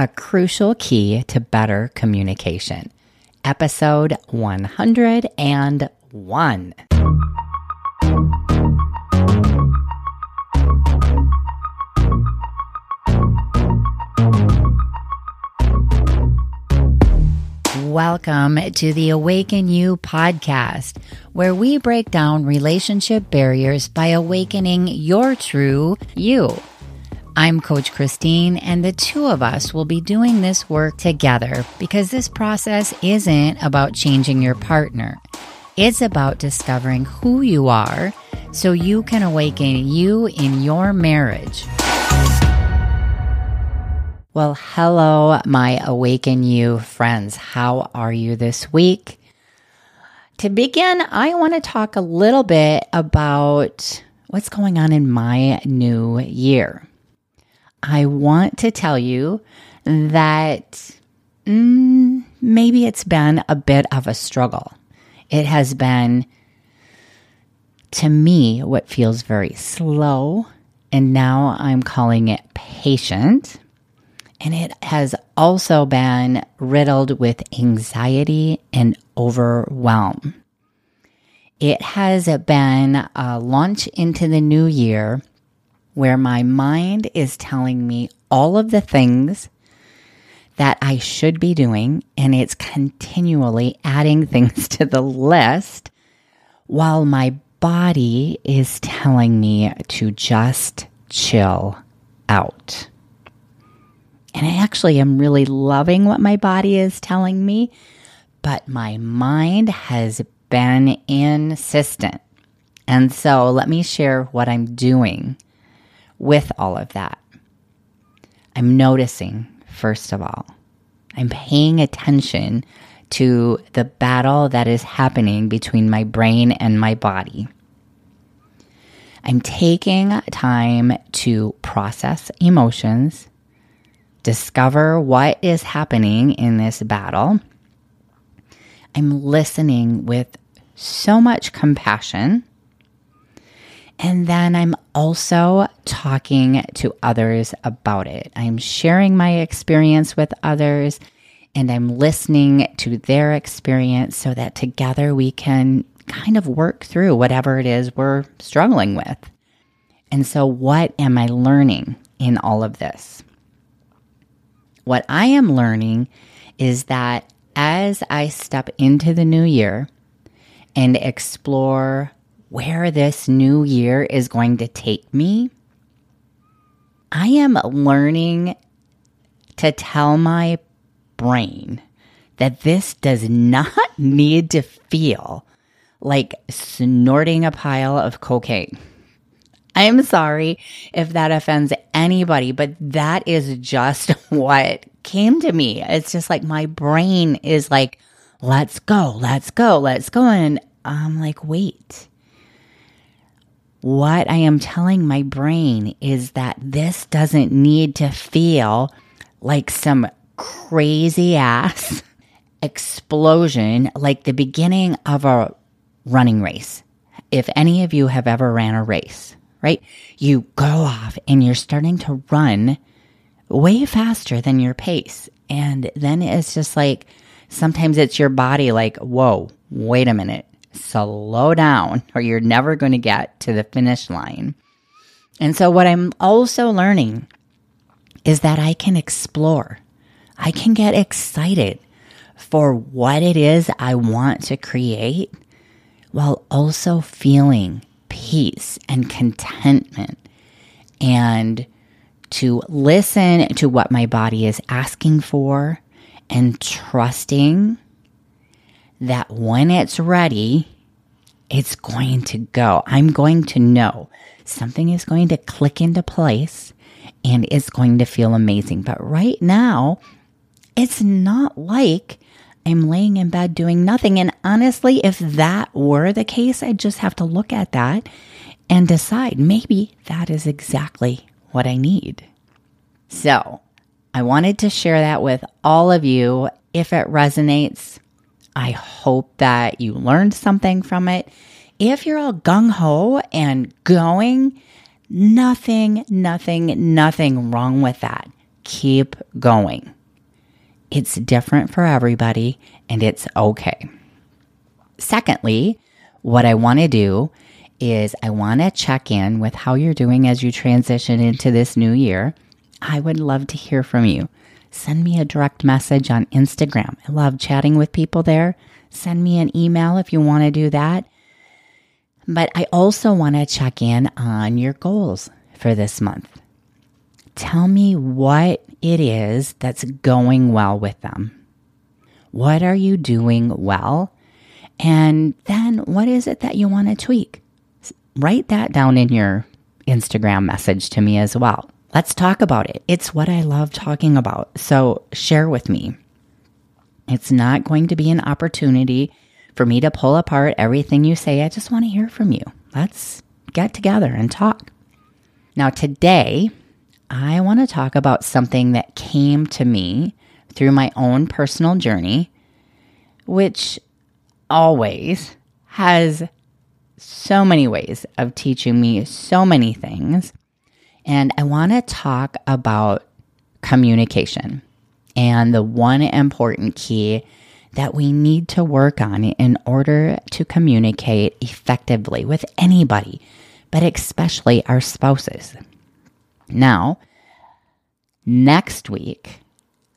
A Crucial Key to Better Communication, episode 101. Welcome to the Awaken You podcast, where we break down relationship barriers by awakening your true you. I'm Coach Christine, and the two of us will be doing this work together because this process isn't about changing your partner. It's about discovering who you are so you can awaken you in your marriage. Well, hello, my Awaken You friends. How are you this week? To begin, I want to talk a little bit about what's going on in my new year. I want to tell you that mm, maybe it's been a bit of a struggle. It has been, to me, what feels very slow. And now I'm calling it patient and it has also been riddled with anxiety and overwhelm. It has been a launch into the new year where my mind is telling me all of the things that I should be doing, and it's continually adding things to the list while my body is telling me to just chill out. And I actually am really loving what my body is telling me, but my mind has been insistent. And so let me share what I'm doing with all of that. I'm noticing, first of all, I'm paying attention to the battle that is happening between my brain and my body. I'm taking time to process emotions discover what is happening in this battle. I'm listening with so much compassion. And then I'm also talking to others about it. I'm sharing my experience with others and I'm listening to their experience so that together we can kind of work through whatever it is we're struggling with. And so, what am I learning in all of this? What I am learning is that as I step into the new year and explore where this new year is going to take me, I am learning to tell my brain that this does not need to feel like snorting a pile of cocaine. I'm sorry if that offends anybody, but that is just what came to me. It's just like my brain is like, let's go, let's go, let's go. And I'm like, wait. What I am telling my brain is that this doesn't need to feel like some crazy ass explosion, like the beginning of a running race. If any of you have ever ran a race, right? You go off and you're starting to run way faster than your pace. And then it's just like sometimes it's your body like, whoa, wait a minute, slow down, or you're never going to get to the finish line. And so, what I'm also learning is that I can explore, I can get excited for what it is I want to create while also feeling peace and contentment and to listen to what my body is asking for and trusting that when it's ready, it's going to go. I'm going to know something is going to click into place and it's going to feel amazing. But right now, it's not like I'm laying in bed doing nothing. And honestly, if that were the case, I'd just have to look at that and decide maybe that is exactly what I need. So I wanted to share that with all of you. If it resonates, I hope that you learned something from it. If you're all gung ho and going, nothing, nothing, nothing wrong with that. keep going. It's different for everybody and it's okay. Secondly, what I want to do is I want to check in with how you're doing as you transition into this new year. I would love to hear from you. Send me a direct message on Instagram. I love chatting with people there. Send me an email if you want to do that. But I also want to check in on your goals for this month. Tell me what it is that's going well with them. What are you doing well? And then what is it that you want to tweak? Write that down in your Instagram message to me as well. Let's talk about it. It's what I love talking about. So share with me. It's not going to be an opportunity for me to pull apart everything you say. I just want to hear from you. Let's get together and talk. Now, today, I want to talk about something that came to me through my own personal journey, which always has so many ways of teaching me so many things. And I want to talk about communication and the one important key that we need to work on in order to communicate effectively with anybody, but especially our spouses. Now, next week,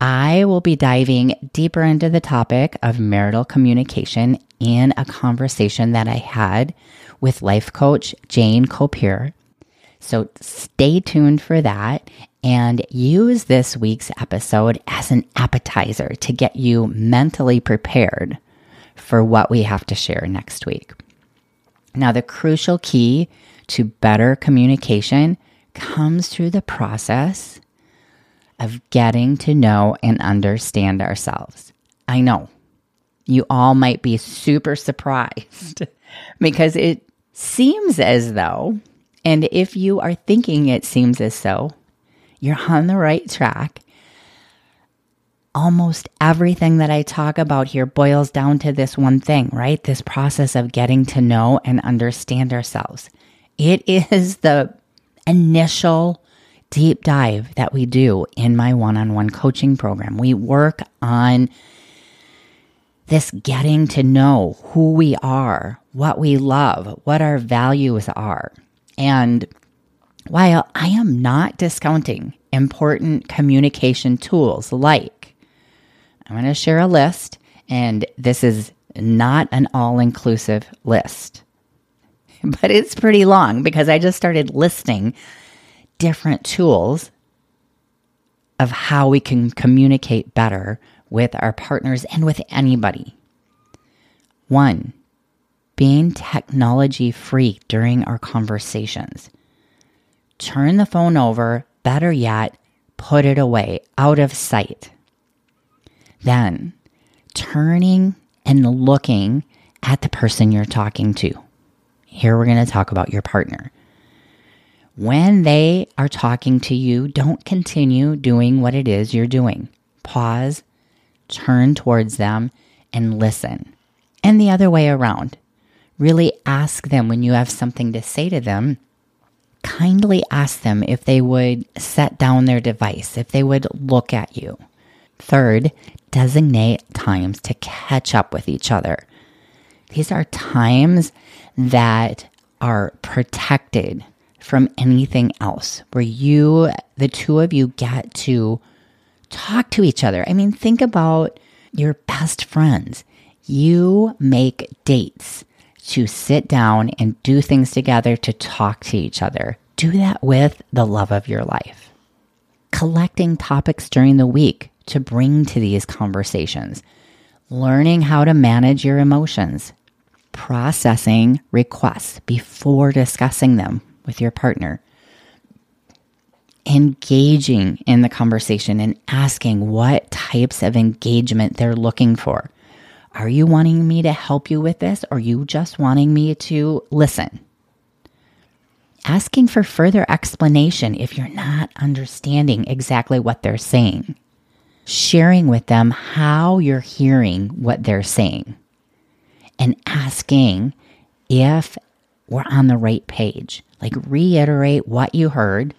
I will be diving deeper into the topic of marital communication in a conversation that I had with life coach Jane Copier. So stay tuned for that and use this week's episode as an appetizer to get you mentally prepared for what we have to share next week. Now, the crucial key to better communication comes through the process of getting to know and understand ourselves. I know you all might be super surprised because it seems as though, and if you are thinking it seems as so, you're on the right track. Almost everything that I talk about here boils down to this one thing, right? This process of getting to know and understand ourselves. It is the initial deep dive that we do in my one on one coaching program. We work on this getting to know who we are, what we love, what our values are. And while I am not discounting important communication tools like, I'm going to share a list, and this is not an all inclusive list, but it's pretty long because I just started listing different tools of how we can communicate better with our partners and with anybody. One, being technology free during our conversations. Turn the phone over, better yet, put it away out of sight. Then, turning and looking at the person you're talking to. Here we're going to talk about your partner. When they are talking to you, don't continue doing what it is you're doing. Pause, turn towards them, and listen. And the other way around. Really ask them when you have something to say to them. Kindly ask them if they would set down their device, if they would look at you. Third, designate times to catch up with each other. These are times that are protected from anything else, where you, the two of you, get to talk to each other. I mean, think about your best friends. You make dates to sit down and do things together to talk to each other. Do that with the love of your life. Collecting topics during the week to bring to these conversations. Learning how to manage your emotions. Processing requests before discussing them with your partner. Engaging in the conversation and asking what types of engagement they're looking for. Are you wanting me to help you with this or you just wanting me to listen? Asking for further explanation if you're not understanding exactly what they're saying. Sharing with them how you're hearing what they're saying. And asking if we're on the right page. Like reiterate what you heard.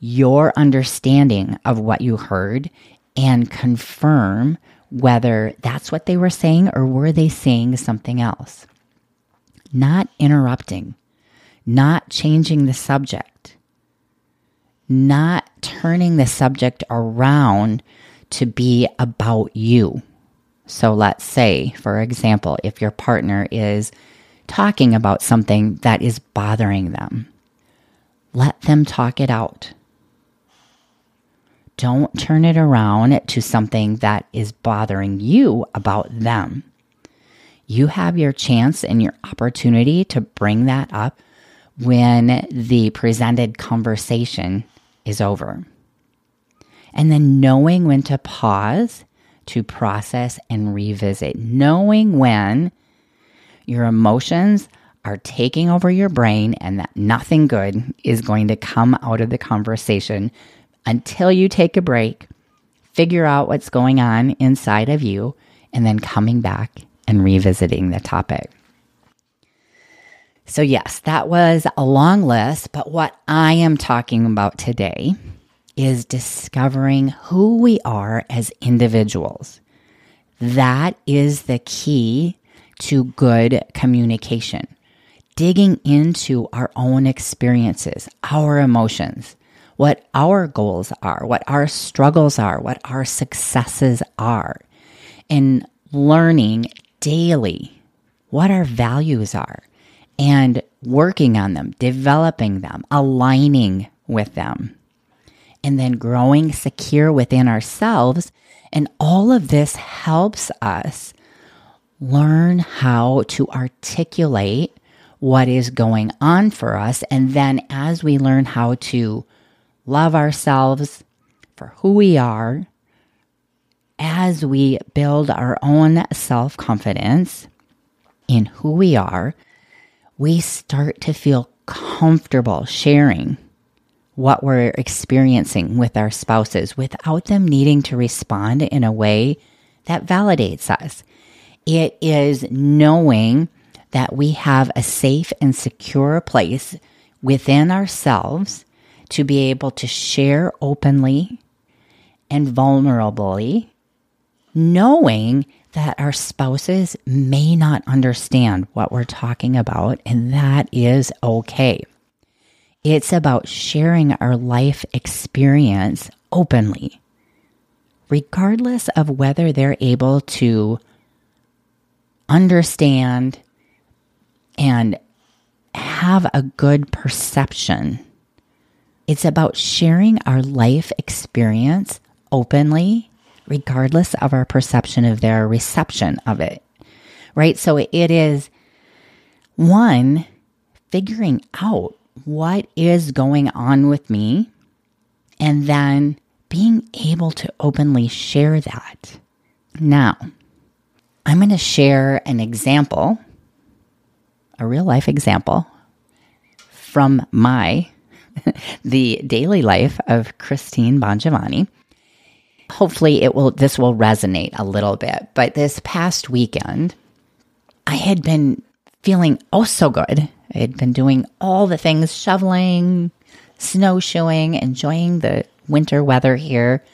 your understanding of what you heard and confirm whether that's what they were saying or were they saying something else. Not interrupting, not changing the subject, not turning the subject around to be about you. So let's say, for example, if your partner is talking about something that is bothering them, let them talk it out. Don't turn it around to something that is bothering you about them. You have your chance and your opportunity to bring that up when the presented conversation is over. And then knowing when to pause to process and revisit, knowing when your emotions are taking over your brain and that nothing good is going to come out of the conversation until you take a break, figure out what's going on inside of you, and then coming back and revisiting the topic. So, yes, that was a long list, but what I am talking about today is discovering who we are as individuals. That is the key to good communication. Digging into our own experiences, our emotions, what our goals are, what our struggles are, what our successes are, and learning daily what our values are and working on them, developing them, aligning with them, and then growing secure within ourselves. And all of this helps us learn how to articulate what is going on for us. And then as we learn how to love ourselves for who we are, as we build our own self confidence in who we are, we start to feel comfortable sharing what we're experiencing with our spouses without them needing to respond in a way that validates us. It is knowing that we have a safe and secure place within ourselves to be able to share openly and vulnerably, knowing that our spouses may not understand what we're talking about, and that is okay. It's about sharing our life experience openly, regardless of whether they're able to understand and have a good perception. It's about sharing our life experience openly regardless of our perception of their reception of it. Right? So it is one, figuring out what is going on with me and then being able to openly share that. Now, I'm going to share an example, a real life example from my the daily life of Christine Bongiovanni hopefully it will this will resonate a little bit. But this past weekend, I had been feeling oh so good. I had been doing all the things, shoveling, snowshoeing, enjoying the winter weather here.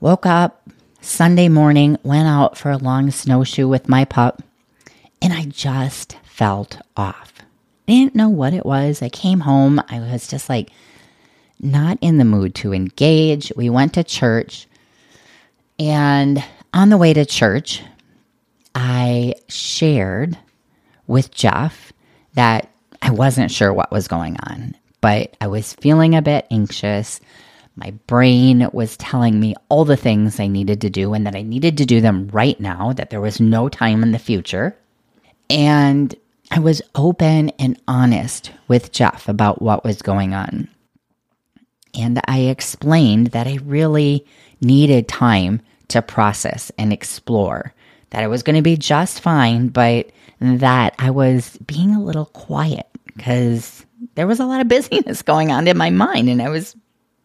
Woke up Sunday morning, went out for a long snowshoe with my pup, and I just felt off. Didn't know what it was. I came home, I was just like not in the mood to engage. We went to church, and on the way to church, I shared with Jeff that I wasn't sure what was going on, but I was feeling a bit anxious. My brain was telling me all the things I needed to do and that I needed to do them right now, that there was no time in the future. And I was open and honest with Jeff about what was going on. And I explained that I really needed time to process and explore, that I was going to be just fine, but that I was being a little quiet because there was a lot of busyness going on in my mind and I was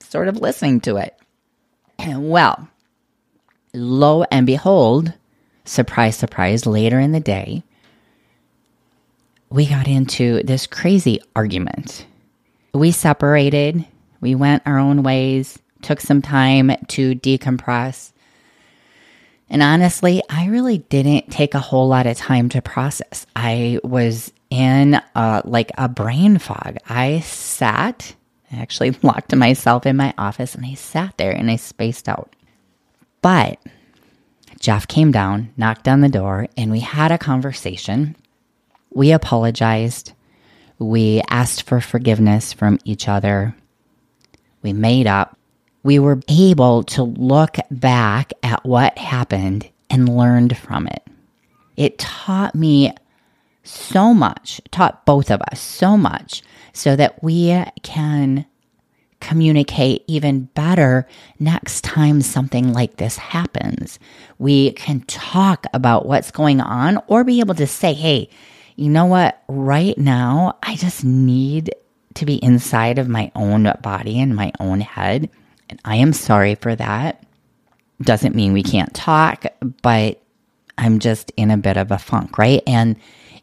sort of listening to it. And well, lo and behold, surprise, surprise, later in the day, we got into this crazy argument. We separated We went our own ways, took some time to decompress. And honestly, I really didn't take a whole lot of time to process. I was in a, like a brain fog. I sat, I actually locked myself in my office and I sat there and I spaced out. But Jeff came down, knocked on the door, and we had a conversation. We apologized. We asked for forgiveness from each other. We made up. We were able to look back at what happened and learned from it. It taught me so much, taught both of us so much, so that we can communicate even better next time something like this happens. We can talk about what's going on or be able to say, hey, you know what? Right now, I just need to be inside of my own body and my own head. And I am sorry for that. Doesn't mean we can't talk, but I'm just in a bit of a funk, right? And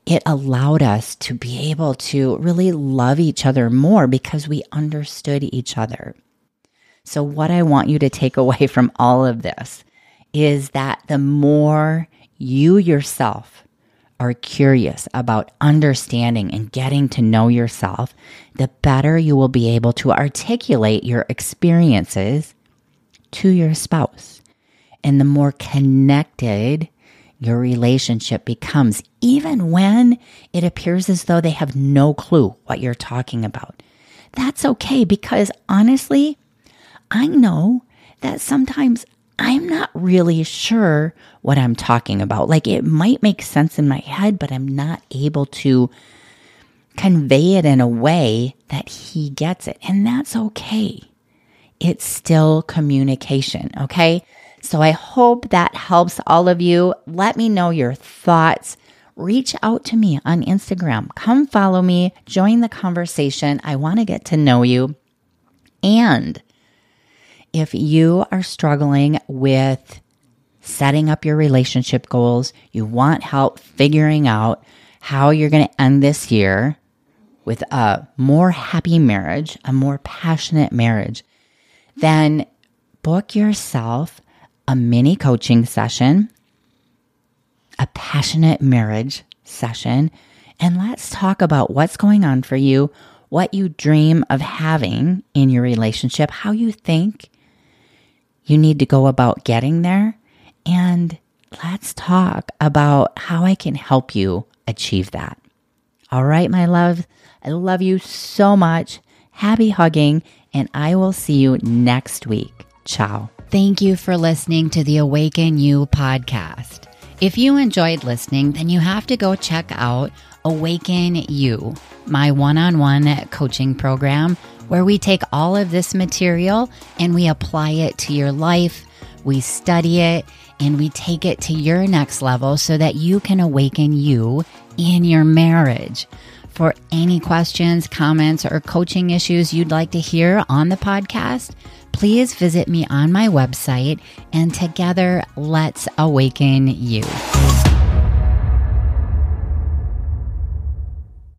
it allowed us to be able to really love each other more because we understood each other. So, what I want you to take away from all of this is that the more you yourself are curious about understanding and getting to know yourself, the better you will be able to articulate your experiences to your spouse. And the more connected your relationship becomes, even when it appears as though they have no clue what you're talking about. That's okay because honestly, I know that sometimes I'm not really sure what I'm talking about. Like it might make sense in my head, but I'm not able to convey it in a way that he gets it. And that's okay. It's still communication. Okay. So I hope that helps all of you. Let me know your thoughts. Reach out to me on Instagram. Come follow me, join the conversation. I want to get to know you. And if you are struggling with setting up your relationship goals, you want help figuring out how you're going to end this year with a more happy marriage, a more passionate marriage, then book yourself a mini coaching session, a passionate marriage session, and let's talk about what's going on for you, what you dream of having in your relationship, how you think you need to go about getting there, and let's talk about how I can help you achieve that. All right, my love, I love you so much. Happy hugging, and I will see you next week. Ciao. Thank you for listening to the Awaken You podcast. If you enjoyed listening, then you have to go check out Awaken You, my one on one coaching program, where we take all of this material and we apply it to your life, we study it, and we take it to your next level so that you can awaken you in your marriage. For any questions, comments, or coaching issues you'd like to hear on the podcast, please visit me on my website and together let's awaken you.